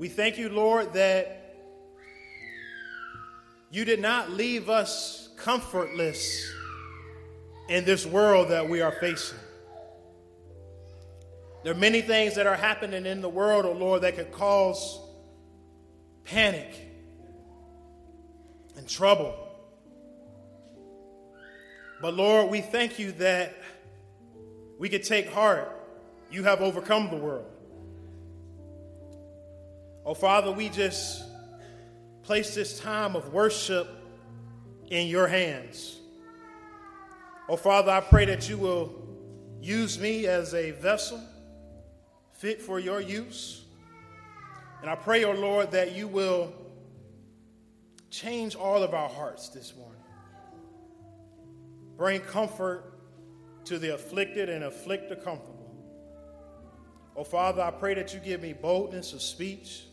We thank you, Lord, that you did not leave us comfortless in this world that we are facing. There are many things that are happening in the world, oh Lord, that could cause panic and trouble. But Lord, we thank you that we could take heart. You have overcome the world. Oh, Father, we just place this time of worship in your hands. Oh, Father, I pray that you will use me as a vessel fit for your use. And I pray, oh Lord, that you will change all of our hearts this morning. Bring comfort to the afflicted and afflict the comfortable. Oh, Father, I pray that you give me boldness of speech,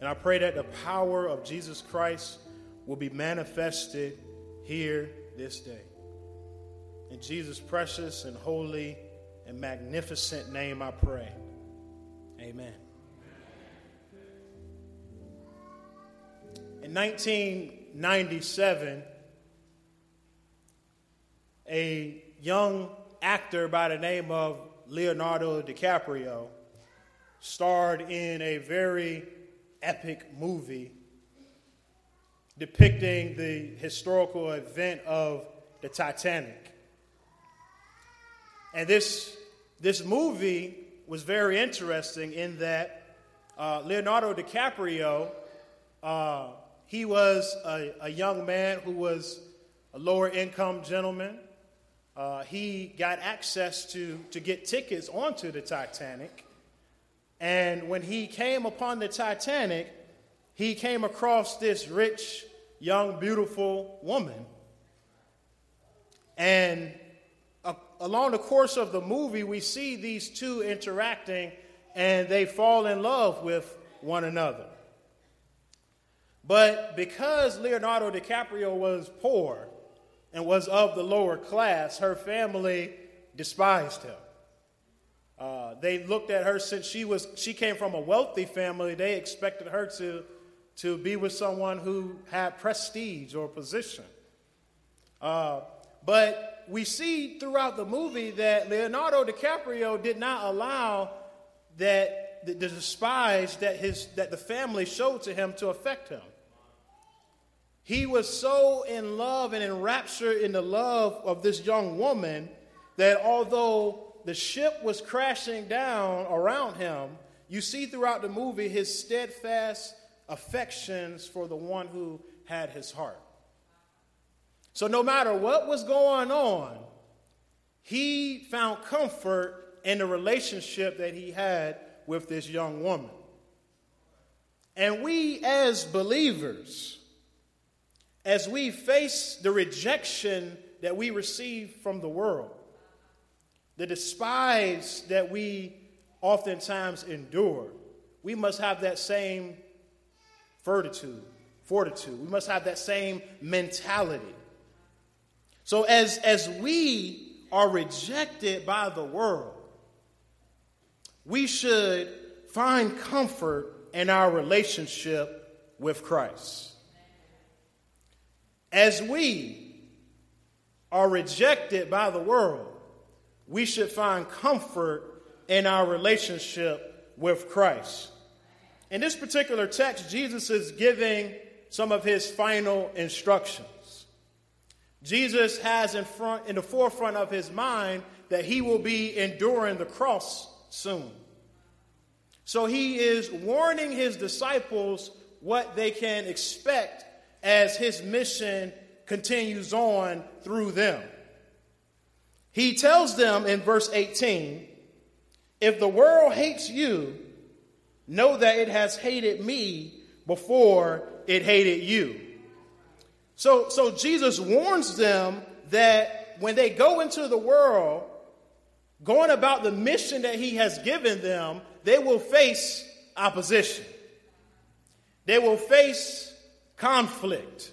and I pray that the power of Jesus Christ will be manifested here this day. In Jesus' precious and holy and magnificent name, I pray. Amen. In 1997, a young actor by the name of Leonardo DiCaprio starred in a very epic movie depicting the historical event of the Titanic. And this, this movie was very interesting in that uh, Leonardo DiCaprio, uh, he was a, a, young man who was a lower income gentleman. Uh, he got access to, to get tickets onto the Titanic. And when he came upon the Titanic, he came across this rich, young, beautiful woman. And along the course of the movie, we see these two interacting and they fall in love with one another. But because Leonardo DiCaprio was poor and was of the lower class, her family despised him. Uh, they looked at her since she was she came from a wealthy family. They expected her to to be with someone who had prestige or position. Uh, but we see throughout the movie that Leonardo DiCaprio did not allow that the, the despise that his that the family showed to him to affect him. He was so in love and enraptured in the love of this young woman that although the ship was crashing down around him, you see throughout the movie his steadfast affections for the one who had his heart. So, no matter what was going on, he found comfort in the relationship that he had with this young woman. And we, as believers, as we face the rejection that we receive from the world, the despise that we oftentimes endure, we must have that same fortitude, fortitude. We must have that same mentality. So as, as we are rejected by the world, we should find comfort in our relationship with Christ. As we are rejected by the world, we should find comfort in our relationship with Christ. In this particular text, Jesus is giving some of his final instructions. Jesus has in front in the forefront of his mind that he will be enduring the cross soon. So he is warning his disciples what they can expect as his mission continues on through them. He tells them in verse 18 if the world hates you, know that it has hated me before it hated you. So, so Jesus warns them that when they go into the world, going about the mission that he has given them, they will face opposition. They will face conflict.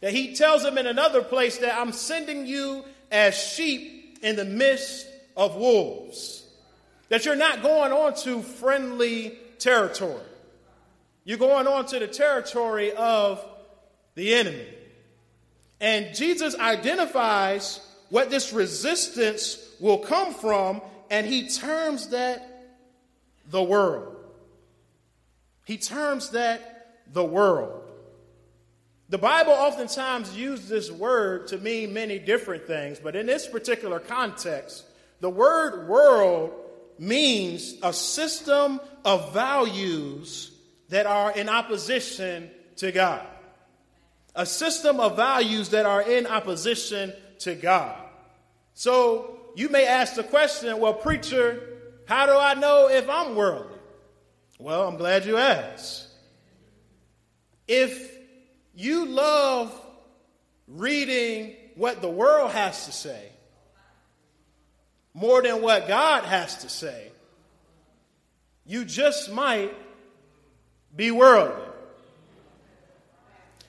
That he tells them in another place that I'm sending you as sheep in the midst of wolves. That you're not going on to friendly territory. you're going on to the territory of the enemy. And Jesus identifies what this resistance will come from, and he terms that the world. He terms that the world. The Bible oftentimes uses this word to mean many different things, but in this particular context, the word world means a system of values that are in opposition to God. A system of values that are in opposition to God. So you may ask the question, well, preacher, how do I know if I'm worldly? Well, I'm glad you asked. If you love reading what the world has to say more than what God has to say, you just might be worldly.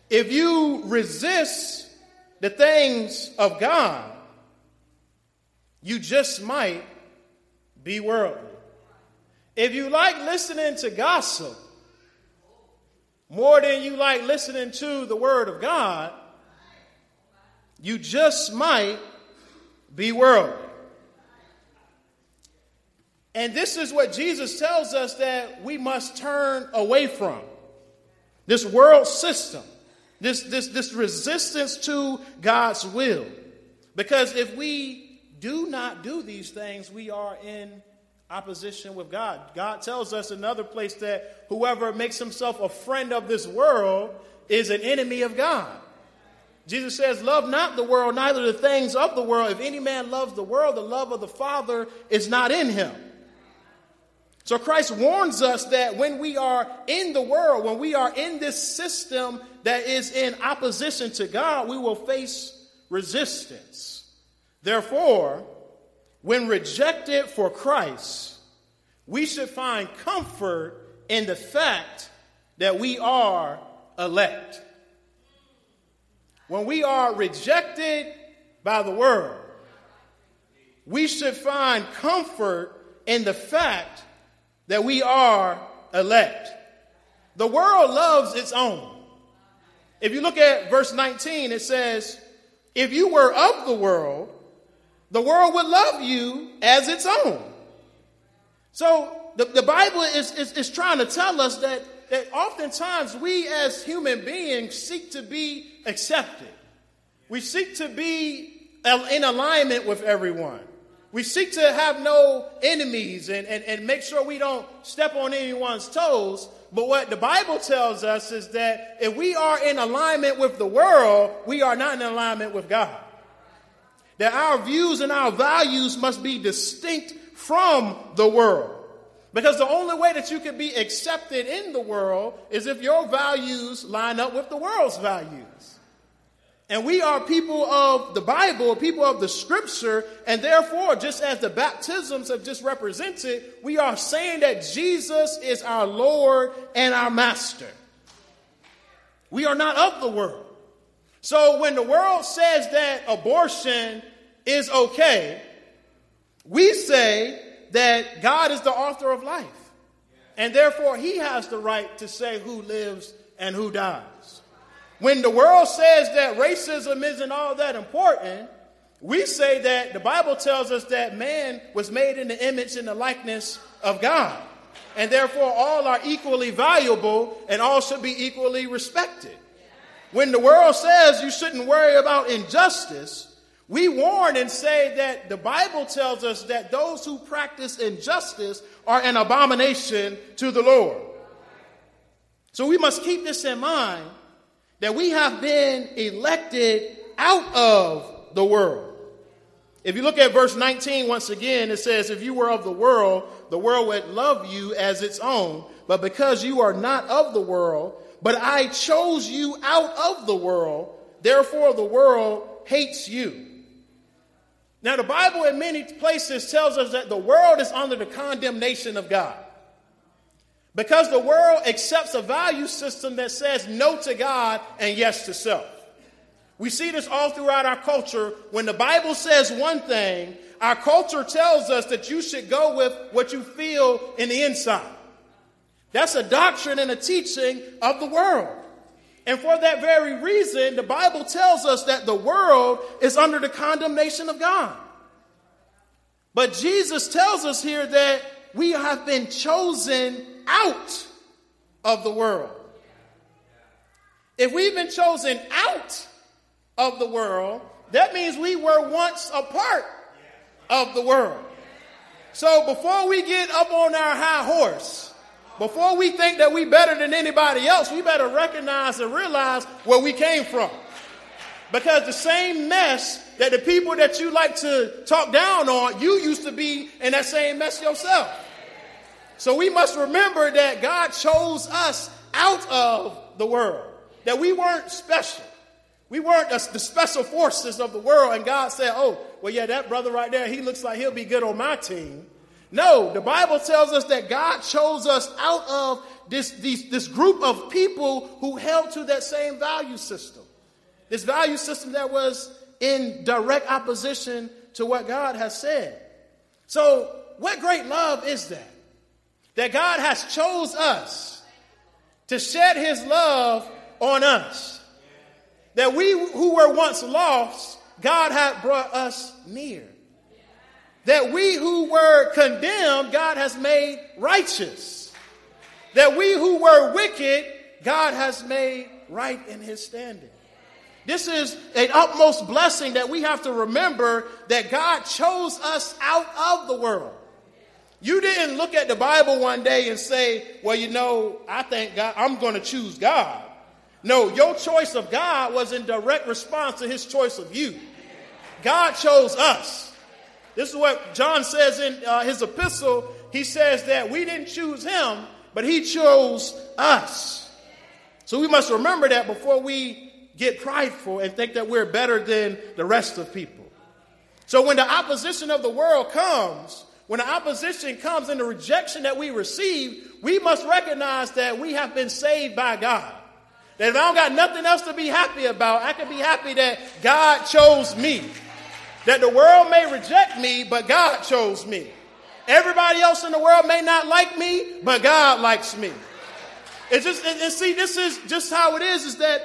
If you resist the things of God, you just might be worldly. If you like listening to gossip, more than you like listening to the Word of God, you just might be worldly. And this is what Jesus tells us that we must turn away from this world system, this, this, this resistance to God's will. Because if we do not do these things, we are in opposition with God. God tells us another place that whoever makes himself a friend of this world is an enemy of God. Jesus says, Love not the world, neither the things of the world. If any man loves the world, the love of the Father is not in him. So Christ warns us that when we are in the world, when we are in this system that is in opposition to God, we will face resistance. Therefore, when rejected for Christ, we should find comfort in the fact that we are elect. When we are rejected by the world, we should find comfort in the fact that we are elect. The world loves its own. If you look at verse 19, it says, If you were of the world, the world would love you as its own. So the, the Bible is, is, is trying to tell us that, that oftentimes we as human beings seek to be accepted. We seek to be in alignment with everyone. We seek to have no enemies and, and, and make sure we don't step on anyone's toes. But what the Bible tells us is that if we are in alignment with the world, we are not in alignment with God. That our views and our values must be distinct from the world. Because the only way that you can be accepted in the world is if your values line up with the world's values. And we are people of the Bible, people of the scripture, and therefore, just as the baptisms have just represented, we are saying that Jesus is our Lord and our Master. We are not of the world. So when the world says that abortion is okay, we say that God is the author of life. And therefore, he has the right to say who lives and who dies. When the world says that racism isn't all that important, we say that the Bible tells us that man was made in the image and the likeness of God. And therefore, all are equally valuable and all should be equally respected. When the world says you shouldn't worry about injustice, we warn and say that the Bible tells us that those who practice injustice are an abomination to the Lord. So we must keep this in mind that we have been elected out of the world. If you look at verse 19 once again, it says, If you were of the world, the world would love you as its own. But because you are not of the world, but I chose you out of the world, therefore the world hates you. Now, the Bible in many places tells us that the world is under the condemnation of God. Because the world accepts a value system that says no to God and yes to self. We see this all throughout our culture. When the Bible says one thing, our culture tells us that you should go with what you feel in the inside. That's a doctrine and a teaching of the world. And for that very reason, the Bible tells us that the world is under the condemnation of God. But Jesus tells us here that we have been chosen out of the world. If we've been chosen out of the world, that means we were once a part of the world. So before we get up on our high horse, before we think that we better than anybody else, we better recognize and realize where we came from. Because the same mess that the people that you like to talk down on, you used to be in that same mess yourself. So we must remember that God chose us out of the world, that we weren't special. We weren't the, special forces of the world, and God said, Oh, well, yeah, that brother right there, he looks like he'll be good on my team. No, the Bible tells us that God chose us out of this, this group of people who held to that same value system. This value system that was in direct opposition to what God has said. So, what great love is that? That God has chose us to shed his love on us. That we who were once lost, God had brought us near. That we who were condemned, God has made righteous. That we who were wicked, God has made right in his standing. This is an utmost blessing that we have to remember that God chose us out of the world. You didn't look at the Bible one day and say, well, you know, I think God, I'm going to choose God. No, your choice of God was in direct response to his choice of you. God chose us. This is what John says in uh, his epistle. He says that we didn't choose him, but he chose us. So we must remember that before we get prideful and think that we're better than the rest of people. So when the opposition of the world comes, when the opposition comes and the rejection that we receive, we must recognize that we have been saved by God. That if I don't got nothing else to be happy about, I can be happy that God chose me. That the world may reject me, but God chose me. Everybody else in the world may not like me, but God likes me. It's just, and see, this is just how it is, is that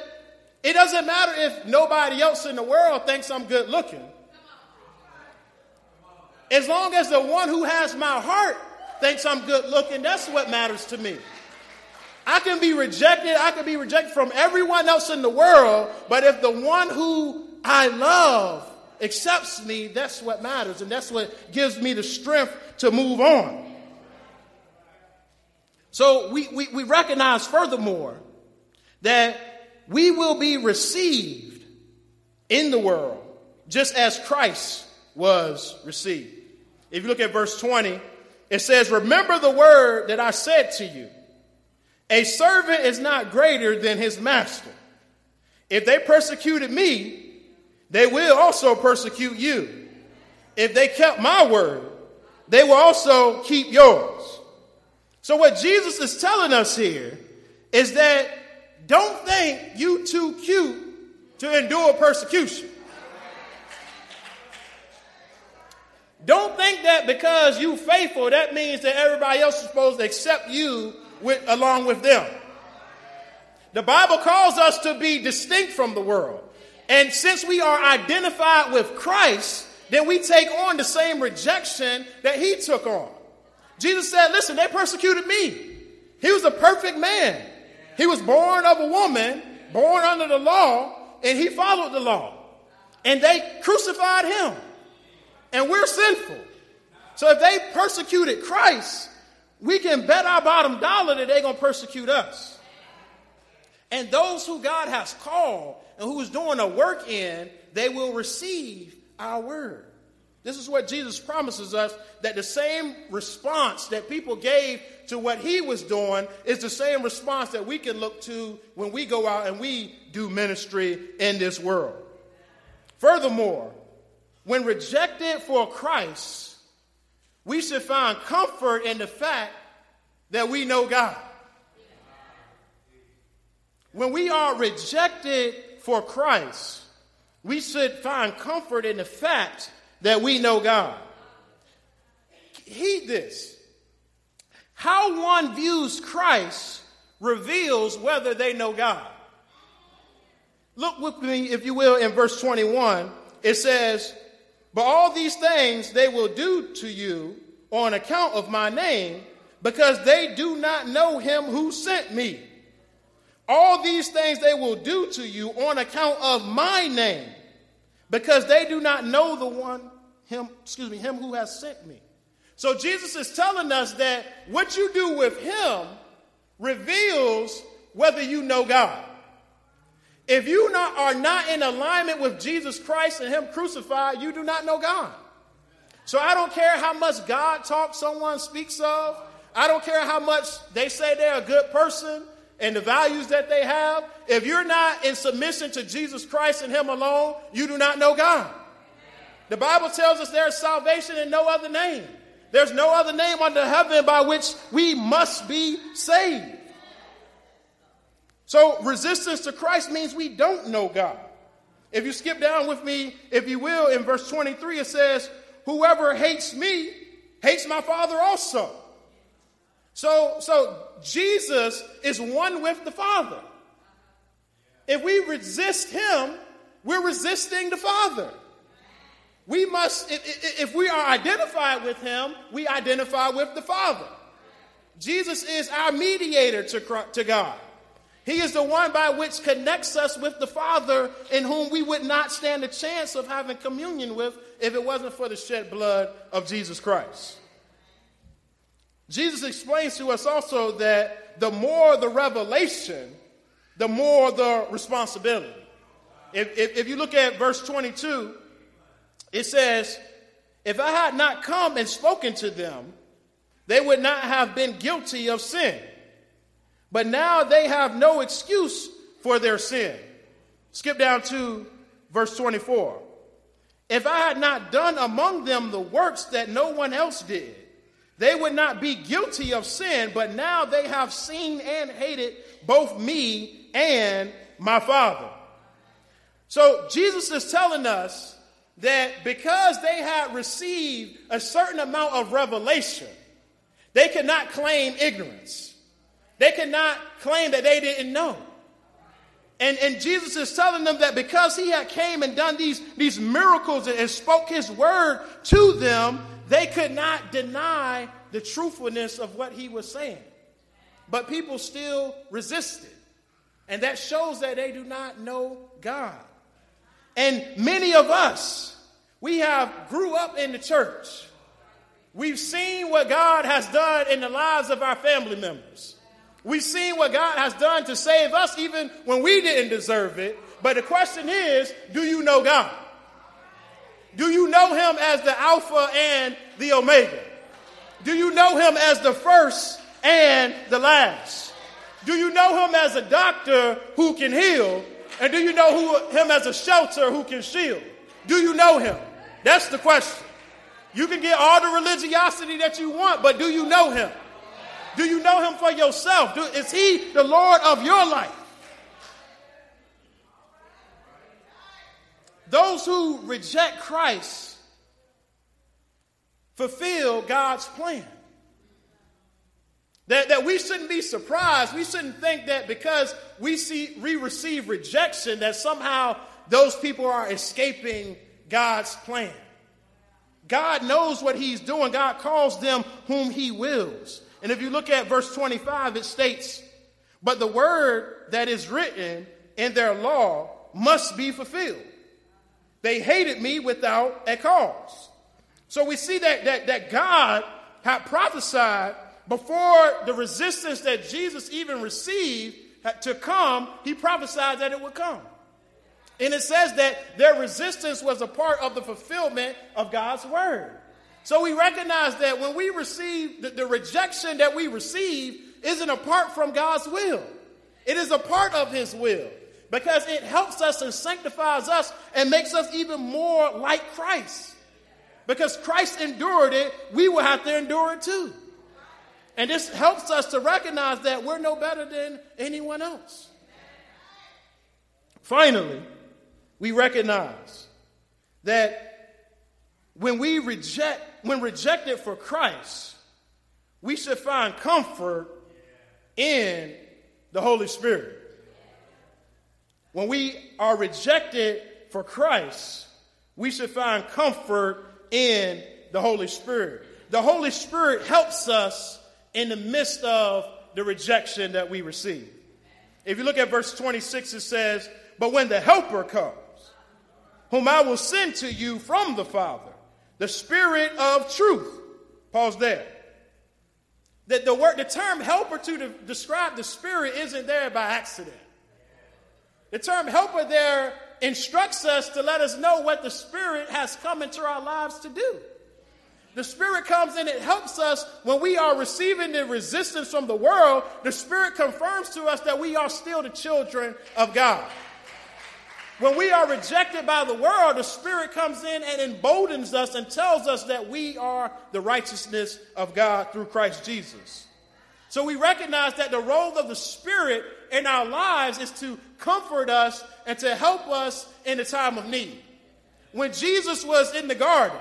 it doesn't matter if nobody else in the world thinks I'm good looking. As long as the one who has my heart thinks I'm good looking, that's what matters to me. I can be rejected. I can be rejected from everyone else in the world. But if the one who I love accepts me, that's what matters. And that's what gives me the strength to move on. So we, we, we recognize furthermore that we will be received in the world just as Christ was received. If you look at verse 20, it says, Remember the word that I said to you a servant is not greater than his master. If they persecuted me, they will also persecute you. If they kept my word, they will also keep yours. So, what Jesus is telling us here is that don't think you too cute to endure persecution. Don't think that because you faithful, that means that everybody else is supposed to accept you with, along with them. The Bible calls us to be distinct from the world. And since we are identified with Christ, then we take on the same rejection that he took on. Jesus said, Listen, they persecuted me. He was a perfect man. He was born of a woman, born under the law, and he followed the law. And they crucified him. And we're sinful. So if they persecuted Christ, we can bet our bottom dollar that they're going to persecute us. And those who God has called and who is doing a work in, they will receive our word. This is what Jesus promises us that the same response that people gave to what he was doing is the same response that we can look to when we go out and we do ministry in this world. Furthermore, when rejected for Christ, we should find comfort in the fact that we know God. When we are rejected for Christ, we should find comfort in the fact that we know God. Heed this. How one views Christ reveals whether they know God. Look with me, if you will, in verse 21. It says, But all these things they will do to you on account of my name, because they do not know him who sent me. All these things they will do to you on account of my name, because they do not know the one, him, excuse me, him who has sent me. So Jesus is telling us that what you do with him reveals whether you know God. If you not, are not in alignment with Jesus Christ and him crucified, you do not know God. So I don't care how much God talk someone speaks of. I don't care how much they say they're a good person and the values that they have. If you're not in submission to Jesus Christ and Him alone, you do not know God. The Bible tells us there is salvation in no other name. There's no other name under heaven by which we must be saved. So resistance to Christ means we don't know God. If you skip down with me, if you will, in verse 23, it says, Whoever hates me hates my Father also. So, so Jesus is one with the Father. If we resist him, we're resisting the Father. We must, if, we are identified with him, we identify with the Father. Jesus is our mediator to, to God. He is the one by which connects us with the Father, in whom we would not stand a chance of having communion with if it wasn't for the shed blood of Jesus Christ. Jesus explains to us also that the more the revelation, the more the responsibility. If, if, if, you look at verse 22, it says, If I had not come and spoken to them, they would not have been guilty of sin. But now they have no excuse for their sin. Skip down to verse 24. If I had not done among them the works that no one else did, they would not be guilty of sin, but now they have seen and hated both me and my Father. So Jesus is telling us that because they had received a certain amount of revelation, they cannot claim ignorance. They cannot claim that they didn't know. And, and Jesus is telling them that because he had came and done these, these miracles and, and spoke his word to them, they could not deny the truthfulness of what he was saying. But people still resisted. And that shows that they do not know God. And many of us, we have grew up in the church. We've seen what God has done in the lives of our family members. We've seen what God has done to save us even when we didn't deserve it. But the question is do you know God? Do you know Him as the Alpha and the Omega? Do you know Him as the first and the last? Do you know Him as a doctor who can heal? And do you know who, Him as a shelter who can shield? Do you know Him? That's the question. You can get all the religiosity that you want, but do you know Him? Do you know him for yourself? Do, is he the Lord of your life? Those who reject Christ fulfill God's plan. That, that we shouldn't be surprised. We shouldn't think that because we see we receive rejection that somehow those people are escaping God's plan. God knows what he's doing. God calls them whom he wills. And if you look at verse 25, it states, But the word that is written in their law must be fulfilled. They hated me without a cause. So we see that, that, that God had prophesied before the resistance that Jesus even received to come, he prophesied that it would come. And it says that their resistance was a part of the fulfillment of God's word. So we recognize that when we receive the, the, rejection that we receive isn't apart from God's will. It is a part of his will because it helps us and sanctifies us and makes us even more like Christ. Because Christ endured it, we will have to endure it too. And this helps us to recognize that we're no better than anyone else. Finally, we recognize that when we reject when rejected for Christ, we should find comfort in the Holy Spirit. When we are rejected for Christ, we should find comfort in the Holy Spirit. The Holy Spirit helps us in the midst of the rejection that we receive. If you look at verse 26, it says, But when the Helper comes, whom I will send to you from the Father, the Spirit of truth. Pause there. That the word, the term helper to de- describe the Spirit isn't there by accident. The term helper there instructs us to let us know what the Spirit has come into our lives to do. The Spirit comes and it helps us when we are receiving the resistance from the world. The Spirit confirms to us that we are still the children of God. When we are rejected by the world, the Spirit comes in and emboldens us and tells us that we are the righteousness of God through Christ Jesus. So we recognize that the role of the Spirit in our lives is to comfort us and to help us in the time of need. When Jesus was in the garden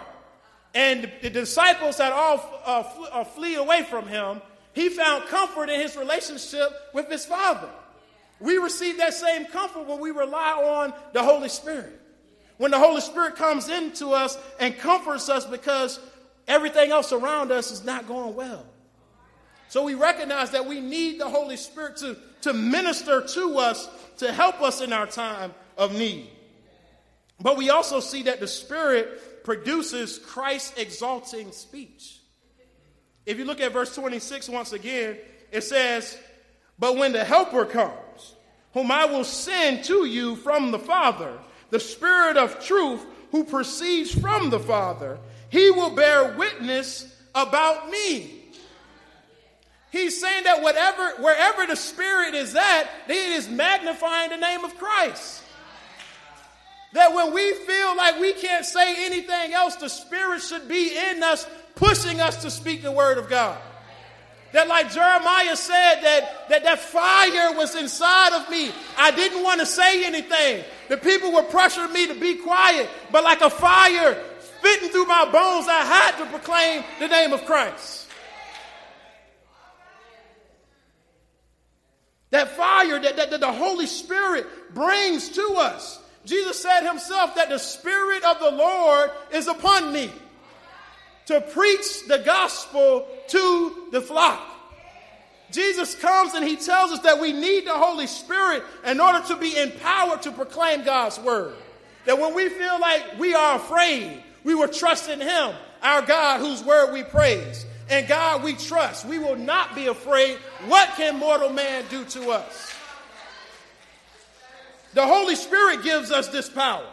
and the disciples had all uh, fl- uh, flee away from him, he found comfort in his relationship with his Father. We receive that same comfort when we rely on the Holy Spirit. When the Holy Spirit comes into us and comforts us because everything else around us is not going well. So we recognize that we need the Holy Spirit to, to minister to us, to help us in our time of need. But we also see that the Spirit produces Christ exalting speech. If you look at verse 26 once again, it says, But when the Helper comes, whom I will send to you from the Father, the Spirit of truth who proceeds from the Father. He will bear witness about me. He's saying that whatever, wherever the Spirit is at, it is magnifying the name of Christ. That when we feel like we can't say anything else, the Spirit should be in us, pushing us to speak the word of God. That, like Jeremiah said, that, that that fire was inside of me. I didn't want to say anything. The people were pressuring me to be quiet, but like a fire fitting through my bones, I had to proclaim the name of Christ. That fire that, that, that the Holy Spirit brings to us. Jesus said himself that the Spirit of the Lord is upon me to preach the gospel to the flock. Jesus comes and he tells us that we need the Holy Spirit in order to be empowered to proclaim God's word. That when we feel like we are afraid, we will trust in him, our God whose word we praise. And God we trust. We will not be afraid. What can mortal man do to us? The Holy Spirit gives us this power.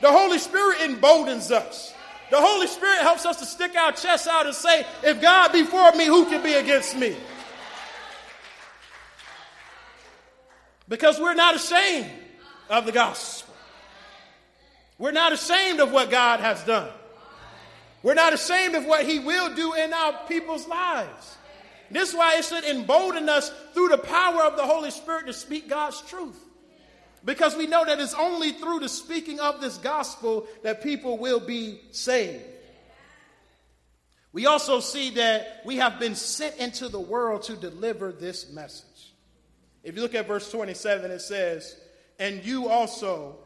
The Holy Spirit emboldens us. The Holy Spirit helps us to stick our chests out and say, if God be for me, who can be against me? Because we're not ashamed of the gospel. We're not ashamed of what God has done. We're not ashamed of what He will do in our people's lives. This is why it should embolden us through the power of the Holy Spirit to speak God's truth. Because we know that it's only through the speaking of this gospel that people will be saved. We also see that we have been sent into the world to deliver this message. If you look at verse 27, it says, And you also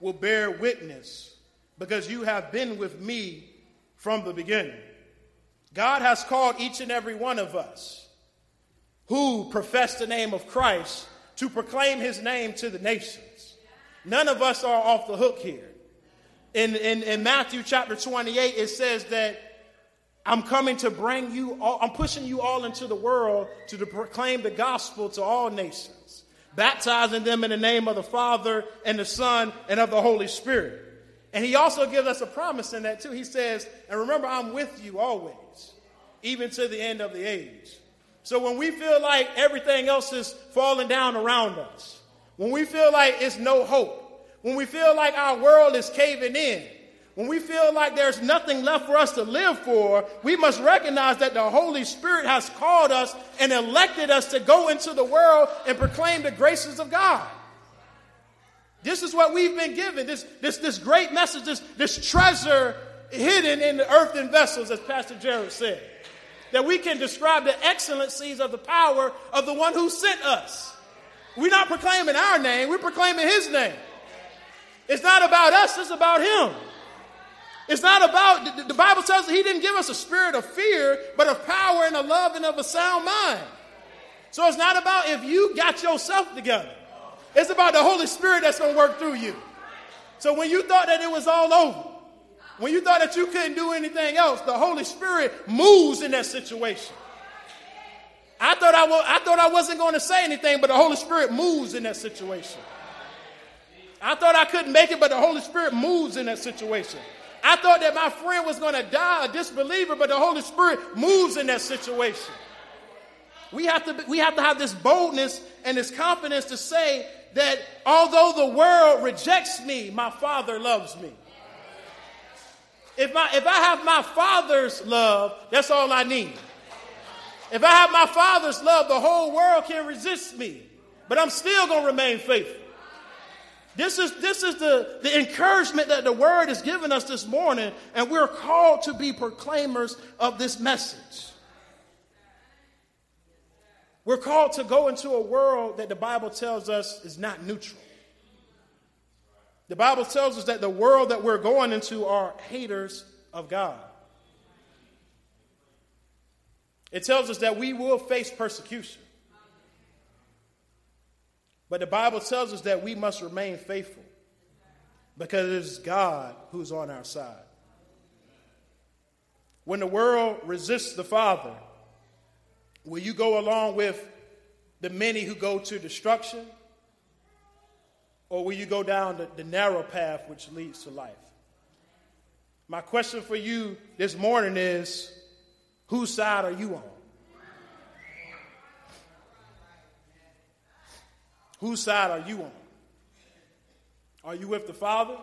will bear witness because you have been with me from the beginning. God has called each and every one of us who profess the name of Christ to proclaim his name to the nations. None of us are off the hook here. In, in, in Matthew chapter 28, it says that I'm coming to bring you all, I'm pushing you all into the world to proclaim the gospel to all nations, baptizing them in the name of the Father and the Son and of the Holy Spirit. And he also gives us a promise in that too. He says, and remember, I'm with you always, even to the end of the age. So when we feel like everything else is falling down around us, when we feel like it's no hope, when we feel like our world is caving in, when we feel like there's nothing left for us to live for, we must recognize that the Holy Spirit has called us and elected us to go into the world and proclaim the graces of God. This is what we've been given this, this, this great message, this, this treasure hidden in the earthen vessels, as Pastor Jared said. that we can describe the excellencies of the power of the one who sent us. We're not proclaiming our name, we're proclaiming his name. It's not about us, it's about him. It's not about, the Bible tells us he didn't give us a spirit of fear, but of power and of love and of a sound mind. So it's not about if you got yourself together. It's about the Holy Spirit that's going to work through you. So when you thought that it was all over, when you thought that you couldn't do anything else, the Holy Spirit moves in that situation. I thought I, was, I thought I wasn't going to say anything, but the Holy Spirit moves in that situation. I thought I couldn't make it, but the Holy Spirit moves in that situation. I thought that my friend was going to die a disbeliever, but the Holy Spirit moves in that situation. We have to, we have, to have this boldness and this confidence to say that although the world rejects me, my Father loves me. If, my, if I have my Father's love, that's all I need. If I have my Father's love, the whole world can resist me, but I'm still going to remain faithful. This is, this is the, the encouragement that the word has given us this morning, and we're called to be proclaimers of this message. We're called to go into a world that the Bible tells us is not neutral. The Bible tells us that the world that we're going into are haters of God. It tells us that we will face persecution. But the Bible tells us that we must remain faithful because it is God who's on our side. When the world resists the Father, Will you go along with the many who go to destruction? Or will you go down the, the narrow path which leads to life? My question for you this morning is whose side are you on? Whose side are you on? Are you with the Father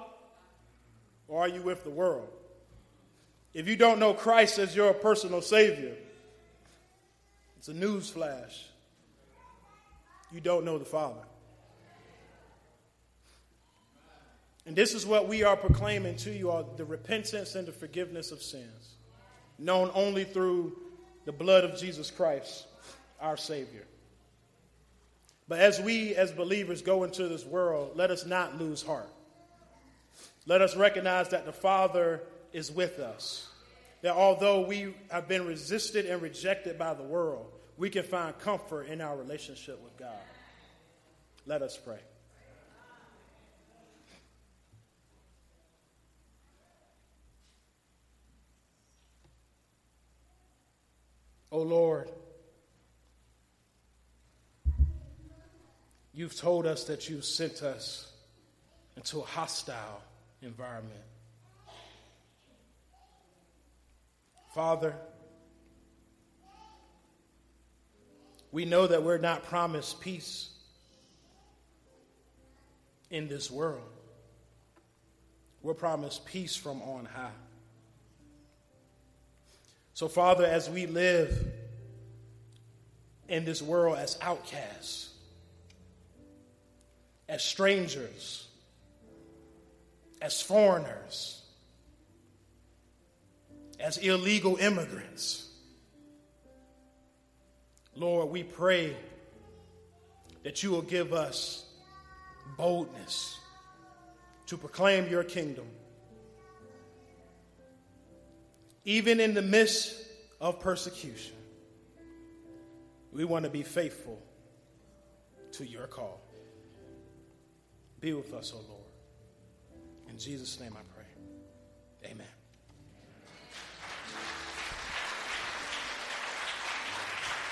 or are you with the world? If you don't know Christ as your personal Savior, it's a news flash. You don't know the Father. And this is what we are proclaiming to you all the repentance and the forgiveness of sins, known only through the blood of Jesus Christ, our Savior. But as we, as believers, go into this world, let us not lose heart. Let us recognize that the Father is with us. That although we have been resisted and rejected by the world, we can find comfort in our relationship with God. Let us pray. Oh Lord, you've told us that you've sent us into a hostile environment. Father, we know that we're not promised peace in this world. We're promised peace from on high. So, Father, as we live in this world as outcasts, as strangers, as foreigners, as illegal immigrants, Lord, we pray that you will give us boldness to proclaim your kingdom. Even in the midst of persecution, we want to be faithful to your call. Be with us, O oh Lord. In Jesus' name I pray. Amen.